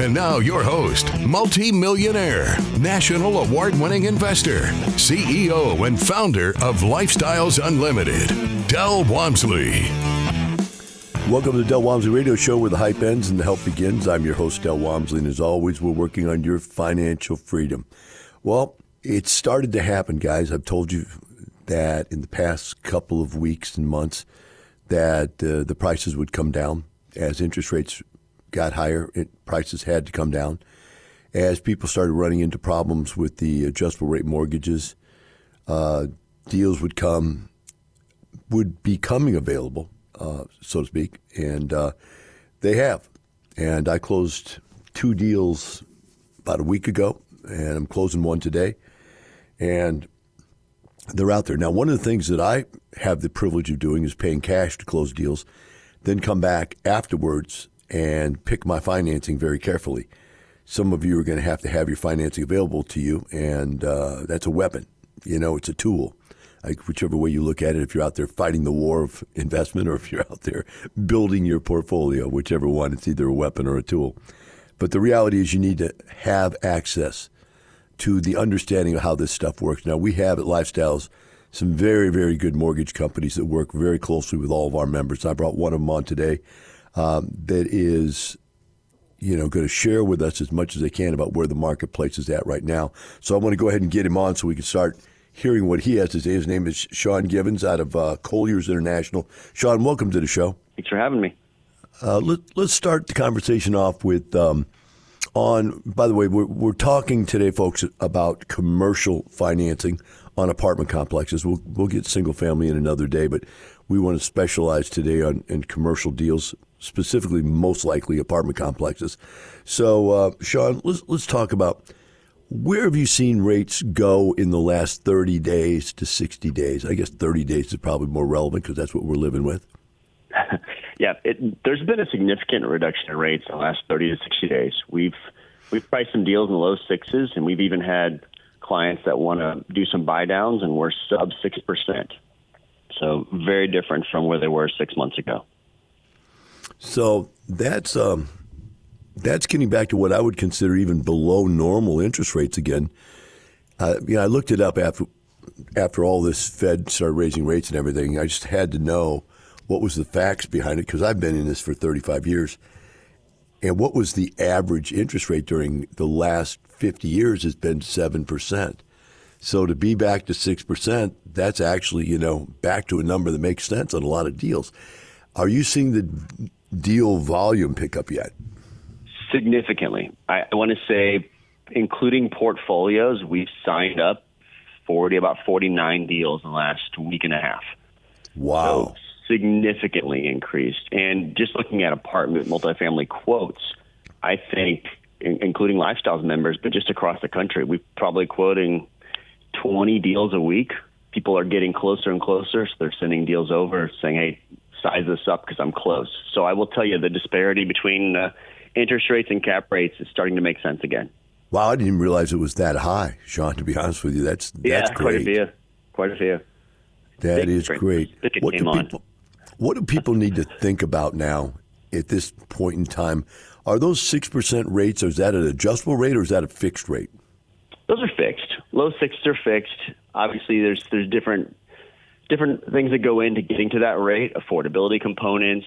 And now, your host, multi-millionaire, national award-winning investor, CEO and founder of Lifestyles Unlimited, Del Walmsley. Welcome to the Del Walmsley Radio Show where the hype ends and the help begins. I'm your host, Del Walmsley, and as always, we're working on your financial freedom. Well, it started to happen, guys. I've told you that in the past couple of weeks and months that uh, the prices would come down as interest rates got higher, it, prices had to come down. As people started running into problems with the adjustable rate mortgages, uh, deals would come, would be coming available, uh, so to speak, and uh, they have. And I closed two deals about a week ago, and I'm closing one today. And they're out there. Now, one of the things that I have the privilege of doing is paying cash to close deals, then come back afterwards and pick my financing very carefully. Some of you are going to have to have your financing available to you, and uh, that's a weapon. You know, it's a tool. Like whichever way you look at it, if you're out there fighting the war of investment or if you're out there building your portfolio, whichever one, it's either a weapon or a tool. But the reality is you need to have access to the understanding of how this stuff works. Now, we have at Lifestyles some very, very good mortgage companies that work very closely with all of our members. I brought one of them on today um, that is you know, going to share with us as much as they can about where the marketplace is at right now. So I want to go ahead and get him on so we can start hearing what he has to say. His name is Sean Givens out of uh, Colliers International. Sean, welcome to the show. Thanks for having me. Uh, let, us start the conversation off with um, on. By the way, we're, we're talking today, folks, about commercial financing on apartment complexes. We'll we'll get single family in another day, but we want to specialize today on in commercial deals specifically most likely apartment complexes. So, uh, Sean, let's let's talk about where have you seen rates go in the last 30 days to 60 days? I guess 30 days is probably more relevant because that's what we're living with. yeah, it, there's been a significant reduction in rates in the last 30 to 60 days. We've we've priced some deals in the low sixes, and we've even had clients that want to do some buy downs, and we're sub six percent. So very different from where they were six months ago. So that's um, that's getting back to what I would consider even below normal interest rates again. Uh, you know, I looked it up after after all this Fed started raising rates and everything. I just had to know what was the facts behind it because I've been in this for 35 years. And what was the average interest rate during the last 50 years has been 7%. So to be back to 6%, that's actually, you know, back to a number that makes sense on a lot of deals. Are you seeing the deal volume pick up yet? Significantly. I, I want to say, including portfolios, we've signed up 40, about 49 deals in the last week and a half. Wow. So significantly increased. And just looking at apartment multifamily quotes, I think, in, including lifestyles members, but just across the country, we're probably quoting 20 deals a week. People are getting closer and closer, so they're sending deals over saying, hey, size this up because I'm close. So I will tell you the disparity between uh, interest rates and cap rates is starting to make sense again. Wow, I didn't realize it was that high, Sean. To be honest with you, that's that's yeah, great. quite a few, quite a few. That Big is great. What do people What do people need to think about now at this point in time? Are those six percent rates? Or is that an adjustable rate or is that a fixed rate? Those are fixed. Low sixes are fixed. Obviously, there's there's different different things that go into getting to that rate, affordability components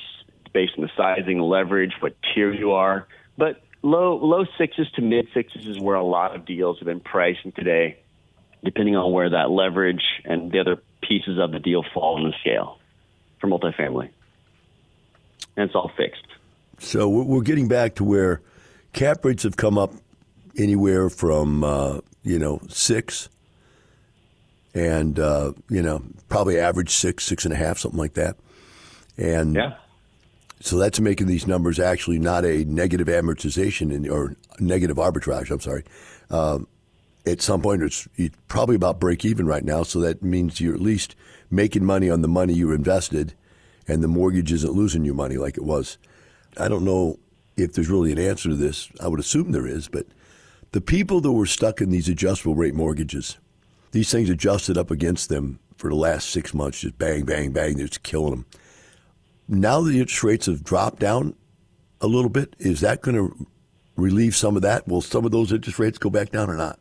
based on the sizing, leverage, what tier you are. But low low sixes to mid sixes is where a lot of deals have been pricing today, depending on where that leverage and the other pieces of the deal fall on the scale for multifamily. And it's all fixed. So we're getting back to where cap rates have come up anywhere from uh, you know six and uh, you know probably average six, six and a half, something like that. And yeah. So that's making these numbers actually not a negative amortization in, or negative arbitrage. I'm sorry. Uh, at some point it's, it's probably about break even right now. So that means you're at least making money on the money you invested, and the mortgage isn't losing you money like it was. I don't know if there's really an answer to this. I would assume there is, but the people that were stuck in these adjustable rate mortgages, these things adjusted up against them for the last six months, just bang, bang, bang, they're just killing them. Now the interest rates have dropped down a little bit. Is that going to relieve some of that? Will some of those interest rates go back down or not?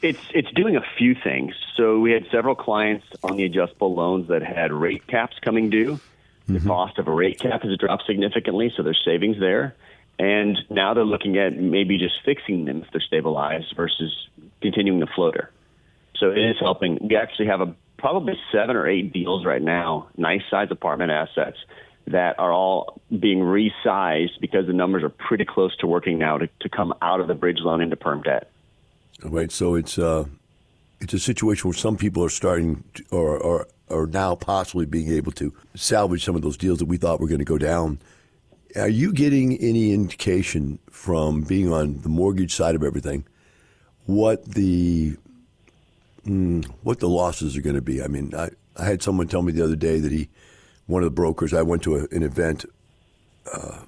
It's it's doing a few things. So we had several clients on the adjustable loans that had rate caps coming due. The mm-hmm. cost of a rate cap has dropped significantly, so there's savings there. And now they're looking at maybe just fixing them if they're stabilized versus continuing the floater. So it is helping. We actually have a probably seven or eight deals right now, nice size apartment assets that are all being resized because the numbers are pretty close to working now to, to come out of the bridge loan into perm debt. Right. So it's uh, it's a situation where some people are starting to, or, or are now possibly being able to salvage some of those deals that we thought were going to go down. Are you getting any indication from being on the mortgage side of everything what the mm, what the losses are going to be? I mean, I, I had someone tell me the other day that he one of the brokers. I went to a, an event uh,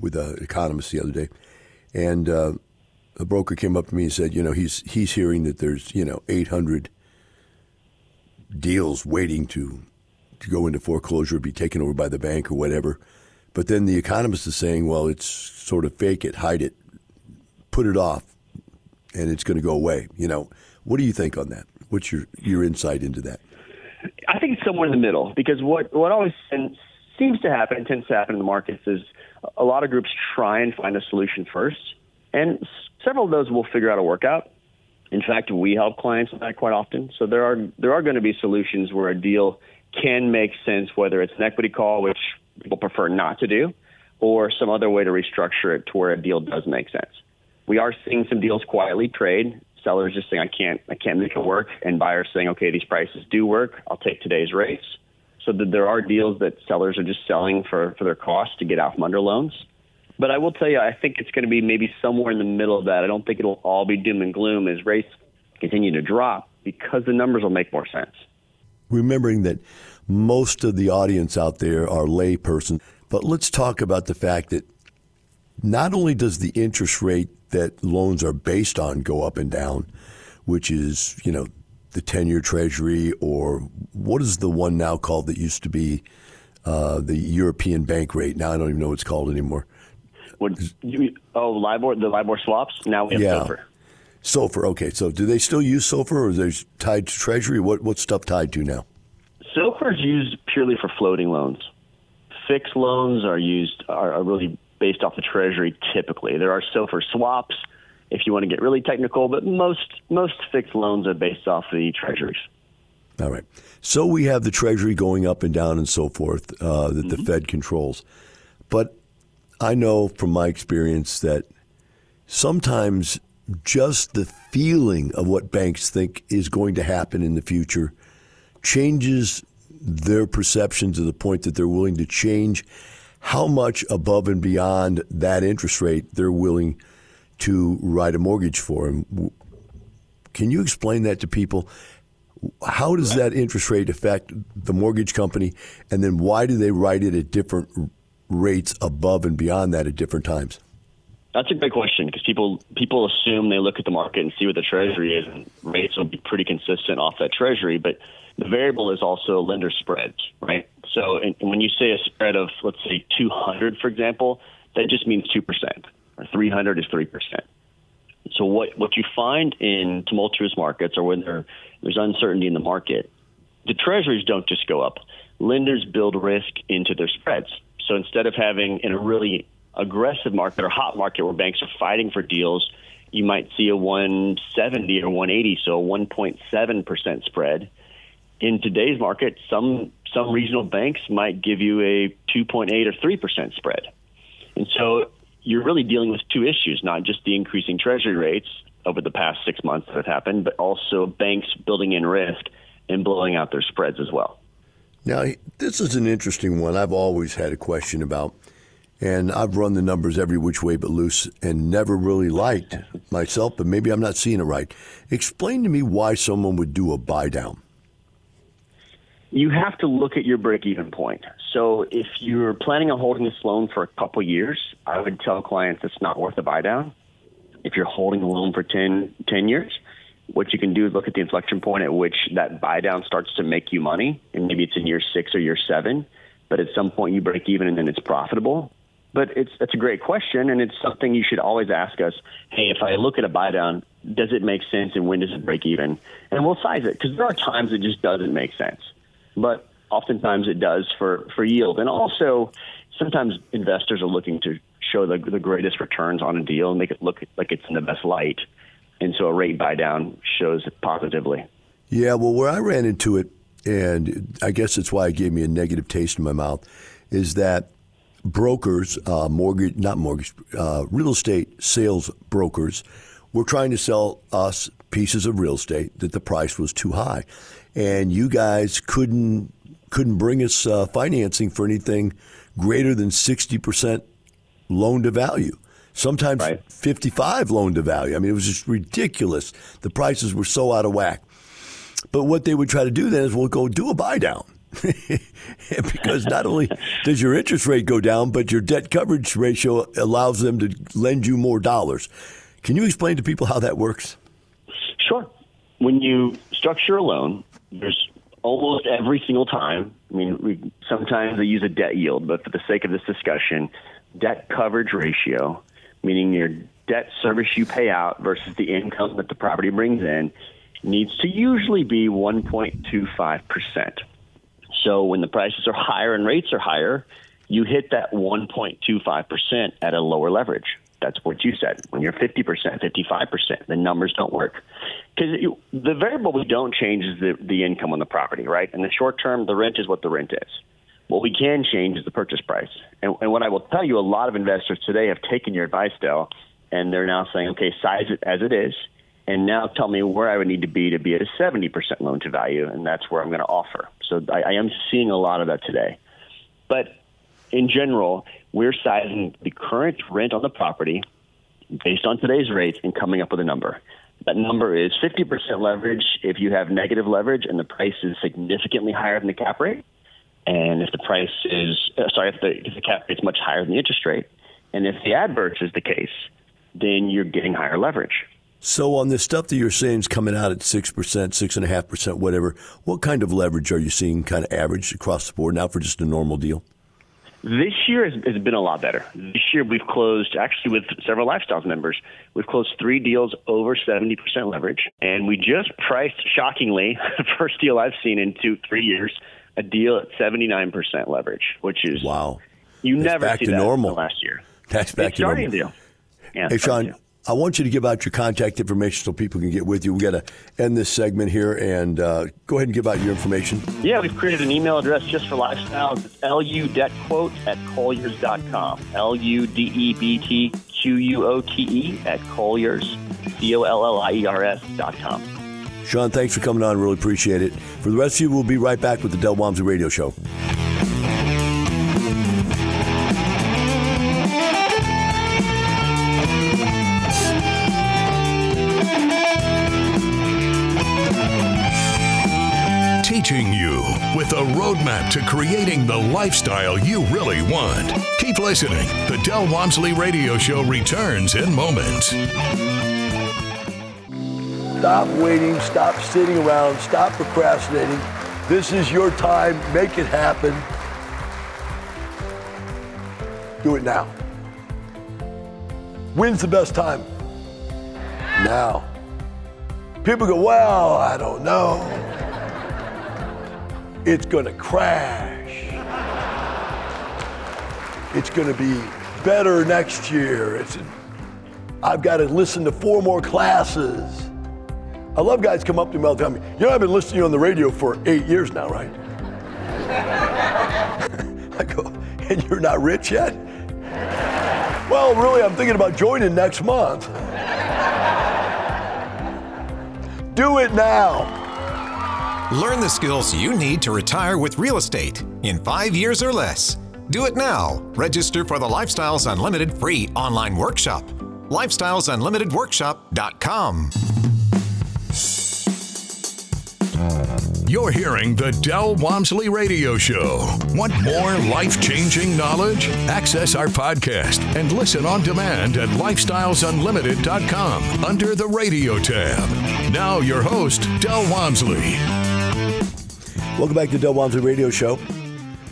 with an economist the other day, and uh, a broker came up to me and said, you know, he's he's hearing that there's you know 800 deals waiting to to go into foreclosure, or be taken over by the bank or whatever. But then the economist is saying, well, it's sort of fake it, hide it, put it off, and it's going to go away. You know, what do you think on that? What's your your insight into that? I think it's somewhere in the middle because what what always seems to happen and tends to happen in the markets is a lot of groups try and find a solution first, and several of those will figure out a workout. In fact, we help clients with that quite often. So there are there are going to be solutions where a deal can make sense, whether it's an equity call, which people prefer not to do, or some other way to restructure it to where a deal does make sense. We are seeing some deals quietly trade sellers just saying I can't I can't make it work, and buyers saying okay these prices do work. I'll take today's rates. So that there are deals that sellers are just selling for for their cost to get out from under loans. But I will tell you, I think it's going to be maybe somewhere in the middle of that. I don't think it'll all be doom and gloom as rates continue to drop because the numbers will make more sense. Remembering that most of the audience out there are layperson, but let's talk about the fact that not only does the interest rate that loans are based on go up and down, which is, you know, the 10 year treasury, or what is the one now called that used to be uh, the European bank rate? Now I don't even know what it's called anymore. What, you, oh, LIBOR, the LIBOR swaps? Now we have yeah. SOFR. SOFR, okay. So do they still use SOFR or is tied to treasury? What, what's stuff tied to now? SOFR is used purely for floating loans. Fixed loans are used, are, are really based off the Treasury typically. There are SOFR swaps if you want to get really technical, but most most fixed loans are based off the Treasuries. All right. So we have the Treasury going up and down and so forth uh, that mm-hmm. the Fed controls. But I know from my experience that sometimes just the feeling of what banks think is going to happen in the future changes their perception to the point that they're willing to change how much above and beyond that interest rate they're willing to write a mortgage for. And can you explain that to people? How does that interest rate affect the mortgage company, and then why do they write it at different rates above and beyond that at different times? That's a great question because people people assume they look at the market and see what the treasury is, and rates will be pretty consistent off that treasury. But the variable is also lender spreads, right? So and, when you say a spread of, let's say, 200, for example, that just means 2%, or 300 is 3%. So what, what you find in tumultuous markets or when there, there's uncertainty in the market, the treasuries don't just go up. Lenders build risk into their spreads. So instead of having in a really aggressive market or hot market where banks are fighting for deals, you might see a 170 or 180, so a 1.7% spread in today's market, some some regional banks might give you a 2.8 or 3 percent spread, and so you're really dealing with two issues: not just the increasing Treasury rates over the past six months that have happened, but also banks building in risk and blowing out their spreads as well. Now, this is an interesting one. I've always had a question about, And I've run the numbers every which way but loose and never really liked myself, but maybe I'm not seeing it right. Explain to me why someone would do a buy down. You have to look at your break even point. So if you're planning on holding this loan for a couple years, I would tell clients it's not worth a buy down. If you're holding a loan for 10, 10 years, what you can do is look at the inflection point at which that buy down starts to make you money, and maybe it's in year six or year seven, but at some point you break even and then it's profitable. But it's that's a great question, and it's something you should always ask us. Hey, if I look at a buy down, does it make sense, and when does it break even? And we'll size it because there are times it just doesn't make sense, but oftentimes it does for for yield, and also sometimes investors are looking to show the, the greatest returns on a deal and make it look like it's in the best light. And so a rate buy down shows it positively. Yeah, well, where I ran into it, and I guess it's why it gave me a negative taste in my mouth, is that brokers, uh, mortgage, not mortgage, uh, real estate sales brokers, were trying to sell us pieces of real estate that the price was too high, and you guys couldn't couldn't bring us uh, financing for anything greater than sixty percent loan to value sometimes right. 55 loan to value. I mean, it was just ridiculous. The prices were so out of whack. But what they would try to do then is, we'll go do a buy down. because not only does your interest rate go down, but your debt coverage ratio allows them to lend you more dollars. Can you explain to people how that works? Sure. When you structure a loan, there's almost every single time. I mean, we, sometimes they use a debt yield, but for the sake of this discussion, debt coverage ratio meaning your debt service you pay out versus the income that the property brings in, needs to usually be 1.25%. So when the prices are higher and rates are higher, you hit that 1.25% at a lower leverage. That's what you said. When you're 50%, 55%, the numbers don't work. Because the variable we don't change is the, the income on the property, right? In the short term, the rent is what the rent is. What we can change is the purchase price. And, and what I will tell you, a lot of investors today have taken your advice, Del, and they're now saying, okay, size it as it is, and now tell me where I would need to be to be at a 70% loan to value, and that's where I'm going to offer. So I, I am seeing a lot of that today. But in general, we're sizing the current rent on the property based on today's rates and coming up with a number. That number is 50% leverage if you have negative leverage and the price is significantly higher than the cap rate. And if the price is, uh, sorry, if the, if the cap rate is much higher than the interest rate, and if the adverse is the case, then you're getting higher leverage. So on this stuff that you're saying is coming out at six percent, six and a half percent, whatever, what kind of leverage are you seeing kind of average across the board now for just a normal deal? This year has, has been a lot better. This year we've closed actually with several lifestyles members. We've closed three deals over seventy percent leverage, and we just priced shockingly the first deal I've seen in two three years a deal at 79% leverage, which is wow. You That's never back see to that normal last year. That's back it's to normal. deal. Yeah, hey, Sean, I want you to give out your contact information so people can get with you. We've got to end this segment here and uh, go ahead and give out your information. Yeah, we've created an email address just for lifestyles. It's ludebtquote at colliers.com. L U D E B T Q U O T E at colliers, C O L L I E R S dot com. Sean, thanks for coming on. Really appreciate it. For the rest of you, we'll be right back with the Del Walmsley Radio Show. Roadmap to creating the lifestyle you really want. Keep listening. The Del Walmsley Radio Show returns in moments. Stop waiting. Stop sitting around. Stop procrastinating. This is your time. Make it happen. Do it now. When's the best time? Now. People go, well, I don't know. It's going to crash. It's going to be better next year. It's, I've got to listen to four more classes. I love guys come up to me all the time. You know, I've been listening to you on the radio for eight years now, right? I go, and you're not rich yet? Well, really, I'm thinking about joining next month. Do it now. Learn the skills you need to retire with real estate in five years or less. Do it now. Register for the Lifestyles Unlimited free online workshop. LifestylesUnlimitedWorkshop.com. You're hearing the Del Walmsley Radio Show. Want more life changing knowledge? Access our podcast and listen on demand at lifestylesunlimited.com under the radio tab. Now, your host, Del Walmsley. Welcome back to Del Walmsley Radio Show.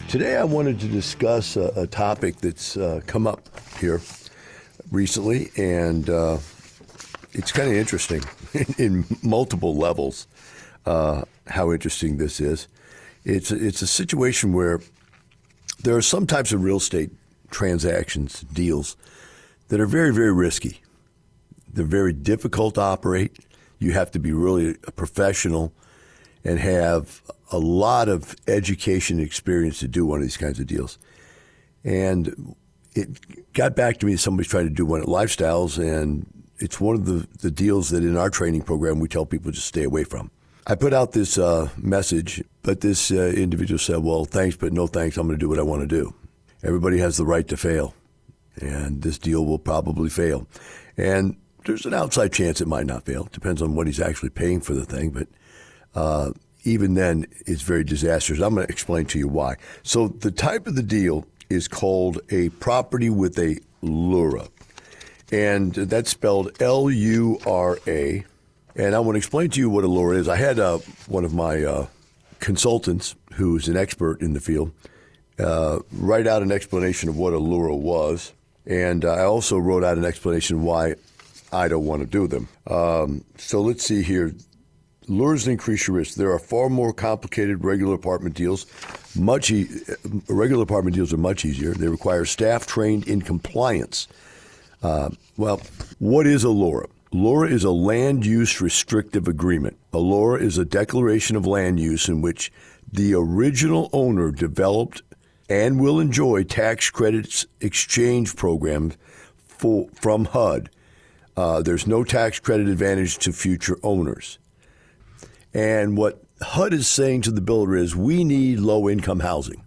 Today, I wanted to discuss a, a topic that's uh, come up here recently, and uh, it's kind of interesting in, in multiple levels. Uh, how interesting this is. It's it's a situation where there are some types of real estate transactions, deals that are very very risky. They're very difficult to operate. You have to be really a professional and have a lot of education experience to do one of these kinds of deals. And it got back to me. Somebody's trying to do one at Lifestyles, and it's one of the, the deals that in our training program we tell people to stay away from. I put out this uh, message, but this uh, individual said, Well, thanks, but no thanks. I'm going to do what I want to do. Everybody has the right to fail, and this deal will probably fail. And there's an outside chance it might not fail. Depends on what he's actually paying for the thing, but uh, even then, it's very disastrous. I'm going to explain to you why. So, the type of the deal is called a property with a LURA, and that's spelled L U R A and I want to explain to you what a LURA is. I had uh, one of my uh, consultants, who's an expert in the field, uh, write out an explanation of what a LURA was. And I also wrote out an explanation why I don't want to do them. Um, so let's see here. LURAs increase your risk. There are far more complicated regular apartment deals. Much e- regular apartment deals are much easier. They require staff trained in compliance. Uh, well, what is a LURA? LORA is a land use restrictive agreement. A LURA is a declaration of land use in which the original owner developed and will enjoy tax credits exchange programs for, from HUD. Uh, there's no tax credit advantage to future owners. And what HUD is saying to the builder is we need low income housing.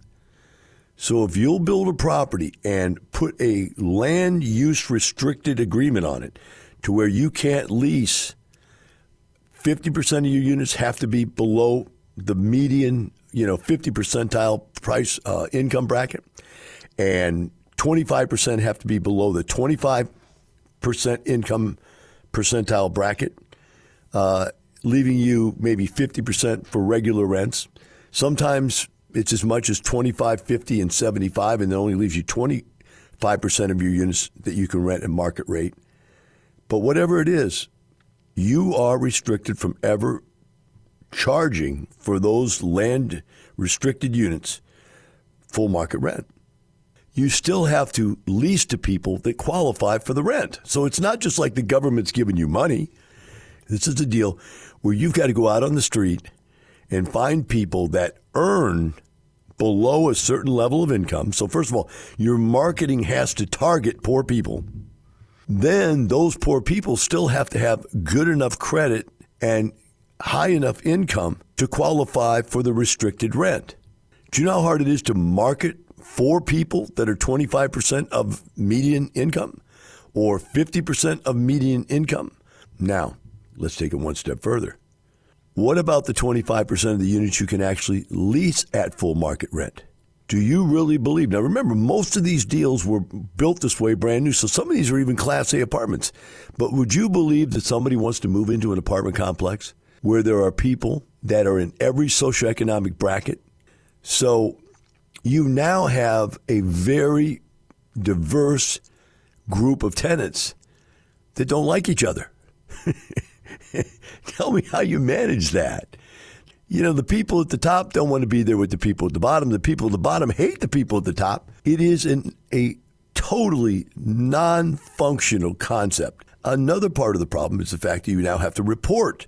So if you'll build a property and put a land use restricted agreement on it, to where you can't lease 50% of your units have to be below the median, you know, 50 percentile price uh, income bracket, and 25% have to be below the 25% income percentile bracket, uh, leaving you maybe 50% for regular rents. Sometimes it's as much as 25, 50, and 75, and it only leaves you 25% of your units that you can rent at market rate. But whatever it is, you are restricted from ever charging for those land restricted units full market rent. You still have to lease to people that qualify for the rent. So it's not just like the government's giving you money. This is a deal where you've got to go out on the street and find people that earn below a certain level of income. So, first of all, your marketing has to target poor people then those poor people still have to have good enough credit and high enough income to qualify for the restricted rent. Do you know how hard it is to market for people that are 25% of median income or 50% of median income? Now, let's take it one step further. What about the 25% of the units you can actually lease at full market rent? Do you really believe? Now, remember, most of these deals were built this way, brand new. So some of these are even Class A apartments. But would you believe that somebody wants to move into an apartment complex where there are people that are in every socioeconomic bracket? So you now have a very diverse group of tenants that don't like each other. Tell me how you manage that you know, the people at the top don't want to be there with the people at the bottom. The people at the bottom hate the people at the top. It is an, a totally non functional concept. Another part of the problem is the fact that you now have to report.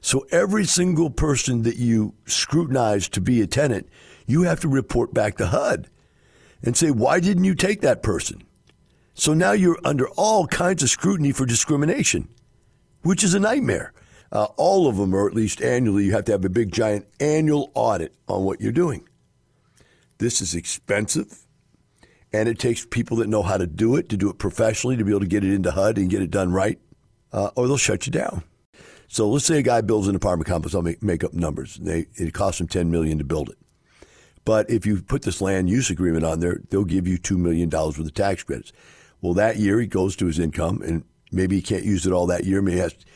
So every single person that you scrutinize to be a tenant, you have to report back to HUD and say, why didn't you take that person? So now you're under all kinds of scrutiny for discrimination, which is a nightmare. Uh, all of them are at least annually. You have to have a big, giant annual audit on what you're doing. This is expensive. and it takes people that know how to do it, to do it professionally, to be able to get it into HUD and get it done right, uh, or they'll shut you down. So let's say a guy builds an apartment complex. I'll make, make up numbers. They, it costs him 10 million to build it. But if you put this land use agreement on there, they'll give you $2 million worth of tax credits. Well, that year he goes to his income, and maybe he can't use it all that year. Maybe he has to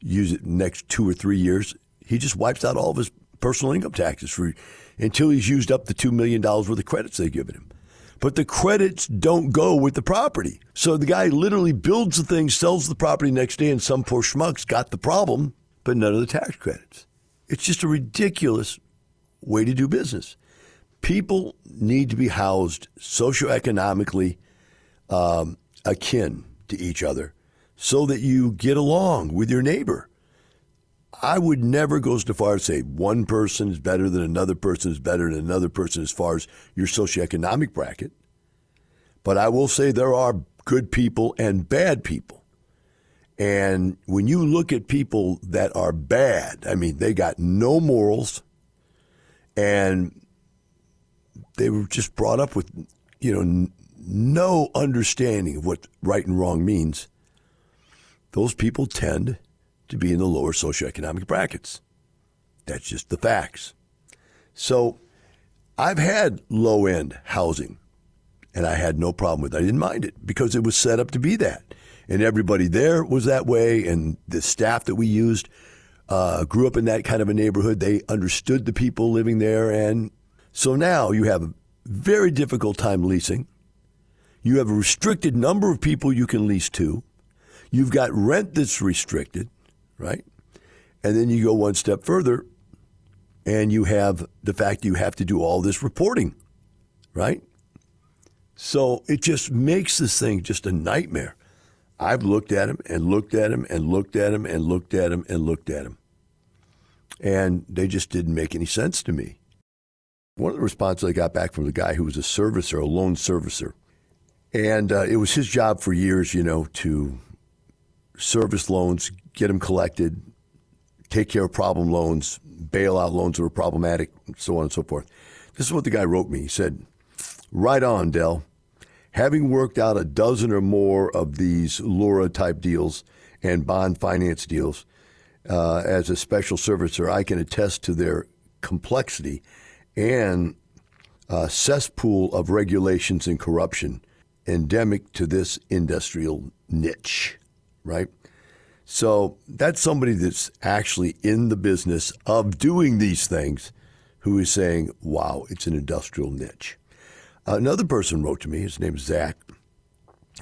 use it next two or three years. He just wipes out all of his personal income taxes for until he's used up the $2 million worth of credits they've given him. But the credits don't go with the property. So the guy literally builds the thing, sells the property next day, and some poor schmuck's got the problem, but none of the tax credits. It's just a ridiculous way to do business. People need to be housed socioeconomically um, akin to each other so that you get along with your neighbor. I would never go so far as to say one person is better than another person is better than another person as far as your socioeconomic bracket. But I will say there are good people and bad people. And when you look at people that are bad, I mean, they got no morals and they were just brought up with, you know, n- no understanding of what right and wrong means. Those people tend to be in the lower socioeconomic brackets. That's just the facts. So I've had low end housing and I had no problem with it. I didn't mind it because it was set up to be that. And everybody there was that way. And the staff that we used uh, grew up in that kind of a neighborhood. They understood the people living there. And so now you have a very difficult time leasing. You have a restricted number of people you can lease to. You've got rent that's restricted right? And then you go one step further and you have the fact you have to do all this reporting, right? So it just makes this thing just a nightmare. I've looked at him and looked at him and looked at him and looked at him and looked at him. And they just didn't make any sense to me. One of the responses I got back from the guy who was a servicer, a loan servicer, and uh, it was his job for years, you know, to service loans, get them collected, take care of problem loans, bail out loans that were problematic, so on and so forth. This is what the guy wrote me. He said, Right on, Del. Having worked out a dozen or more of these LURA type deals and bond finance deals uh, as a special servicer, I can attest to their complexity and uh, cesspool of regulations and corruption endemic to this industrial niche, right? So that's somebody that's actually in the business of doing these things who is saying, wow, it's an industrial niche. Another person wrote to me, his name is Zach,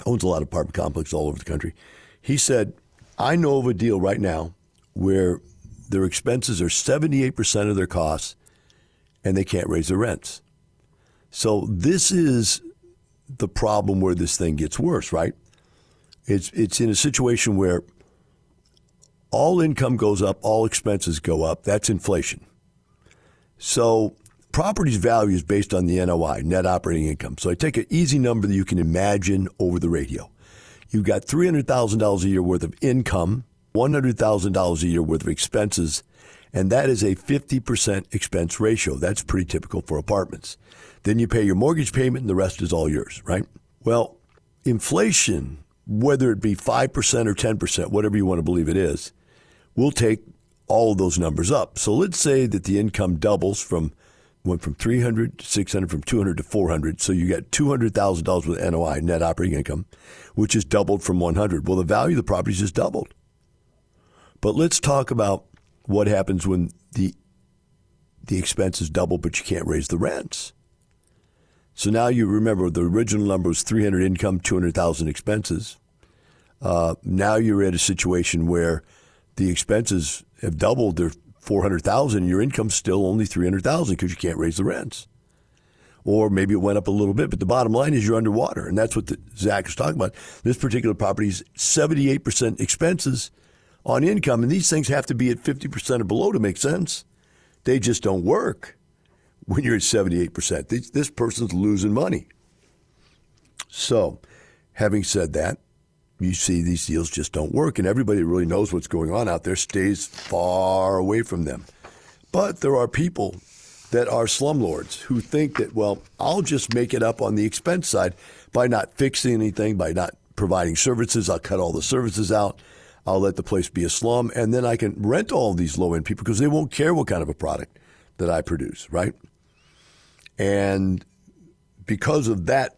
owns a lot of apartment complexes all over the country. He said, I know of a deal right now where their expenses are 78% of their costs and they can't raise their rents. So this is the problem where this thing gets worse, right? It's, it's in a situation where all income goes up, all expenses go up. That's inflation. So property's value is based on the NOI, net operating income. So I take an easy number that you can imagine over the radio. You've got $300,000 a year worth of income, $100,000 a year worth of expenses, and that is a 50% expense ratio. That's pretty typical for apartments. Then you pay your mortgage payment and the rest is all yours, right? Well, inflation, whether it be 5% or 10%, whatever you want to believe it is, we'll take all of those numbers up. So let's say that the income doubles from went from 300 to 600 from 200 to 400 so you get $200,000 with NOI net operating income which is doubled from 100 well the value of the property just doubled. But let's talk about what happens when the the expenses double but you can't raise the rents so now you remember the original number was 300 income 200,000 expenses uh, now you're at a situation where the expenses have doubled. They're four hundred thousand. Your income's still only three hundred thousand because you can't raise the rents. Or maybe it went up a little bit, but the bottom line is you're underwater, and that's what the, Zach is talking about. This particular property's seventy-eight percent expenses on income, and these things have to be at fifty percent or below to make sense. They just don't work when you're at seventy-eight percent. This, this person's losing money. So, having said that, you see these deals just don't work, and everybody that really knows what's going on out there stays far away from them. But there are people that are slumlords who think that, well, I'll just make it up on the expense side by not fixing anything, by not providing services. I'll cut all the services out. I'll let the place be a slum, and then I can rent all these low end people because they won't care what kind of a product that I produce, right? And because of that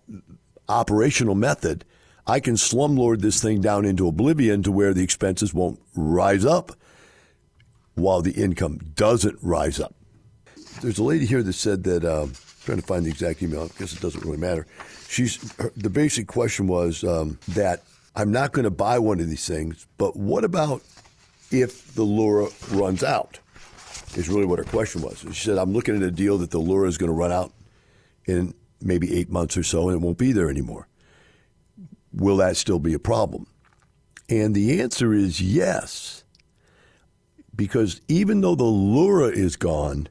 operational method, I can slumlord this thing down into oblivion to where the expenses won't rise up while the income doesn't rise up. There's a lady here that said that, um, trying to find the exact email, I guess it doesn't really matter. She's, her, the basic question was um, that I'm not going to buy one of these things, but what about if the Lura runs out? Is really what her question was. She said, I'm looking at a deal that the Lura is going to run out in maybe eight months or so and it won't be there anymore. Will that still be a problem? And the answer is yes. Because even though the Lura is gone,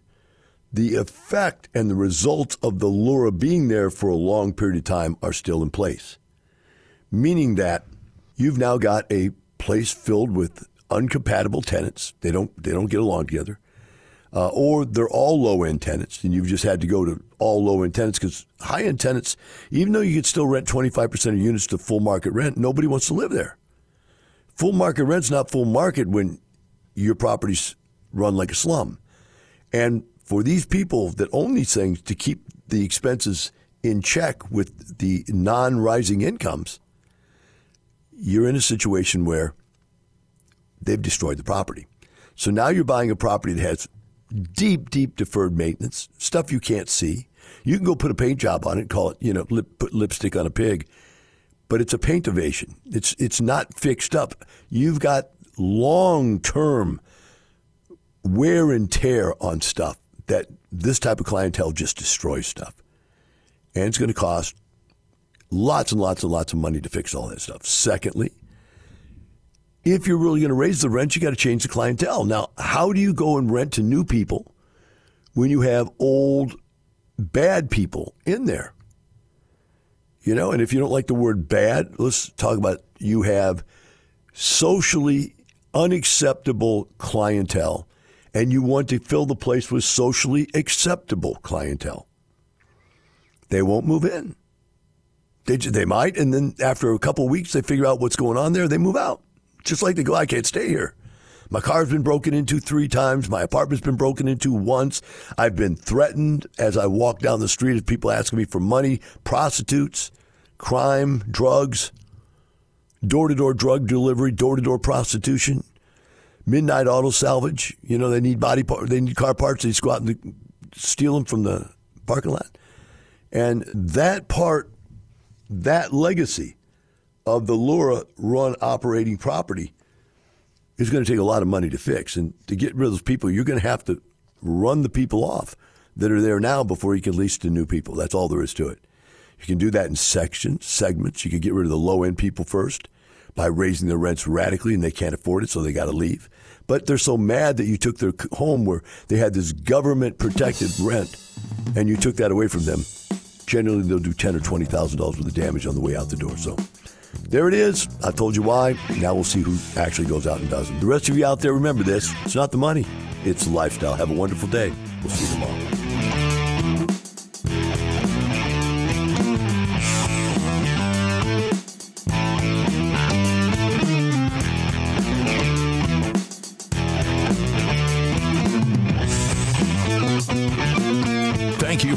the effect and the results of the Lura being there for a long period of time are still in place. Meaning that you've now got a place filled with uncompatible tenants. They don't they don't get along together. Uh, or they're all low end tenants, and you've just had to go to all low end tenants because high end tenants, even though you could still rent 25% of units to full market rent, nobody wants to live there. Full market rent's not full market when your properties run like a slum. And for these people that own these things to keep the expenses in check with the non rising incomes, you're in a situation where they've destroyed the property. So now you're buying a property that has deep, deep deferred maintenance, stuff you can't see. You can go put a paint job on it, call it, you know, lip, put lipstick on a pig, but it's a paint ovation. It's it's not fixed up. You've got long term wear and tear on stuff that this type of clientele just destroys stuff, and it's going to cost lots and lots and lots of money to fix all that stuff. Secondly, if you're really going to raise the rent, you got to change the clientele. Now, how do you go and rent to new people when you have old, bad people in there? You know, and if you don't like the word bad, let's talk about you have socially unacceptable clientele and you want to fill the place with socially acceptable clientele. They won't move in. They, they might, and then after a couple weeks, they figure out what's going on there, they move out just like they go, I can't stay here. My car's been broken into three times. My apartment's been broken into once. I've been threatened as I walk down the street of people asking me for money, prostitutes, crime, drugs, door to door drug delivery, door to door prostitution, midnight auto salvage. You know, they need body part, they need car parts. They just go out and steal them from the parking lot. And that part, that legacy of the Lura run operating property is going to take a lot of money to fix. And to get rid of those people, you're going to have to run the people off that are there now before you can lease to new people. That's all there is to it. You can do that in sections, segments. You can get rid of the low end people first by raising their rents radically and they can't afford it, so they got to leave. But they're so mad that you took their home where they had this government protected rent and you took that away from them. Generally, they'll do ten or twenty thousand dollars worth of damage on the way out the door. So there it is. I told you why. Now we'll see who actually goes out and does it. The rest of you out there, remember this it's not the money, it's the lifestyle. Have a wonderful day. We'll see you tomorrow.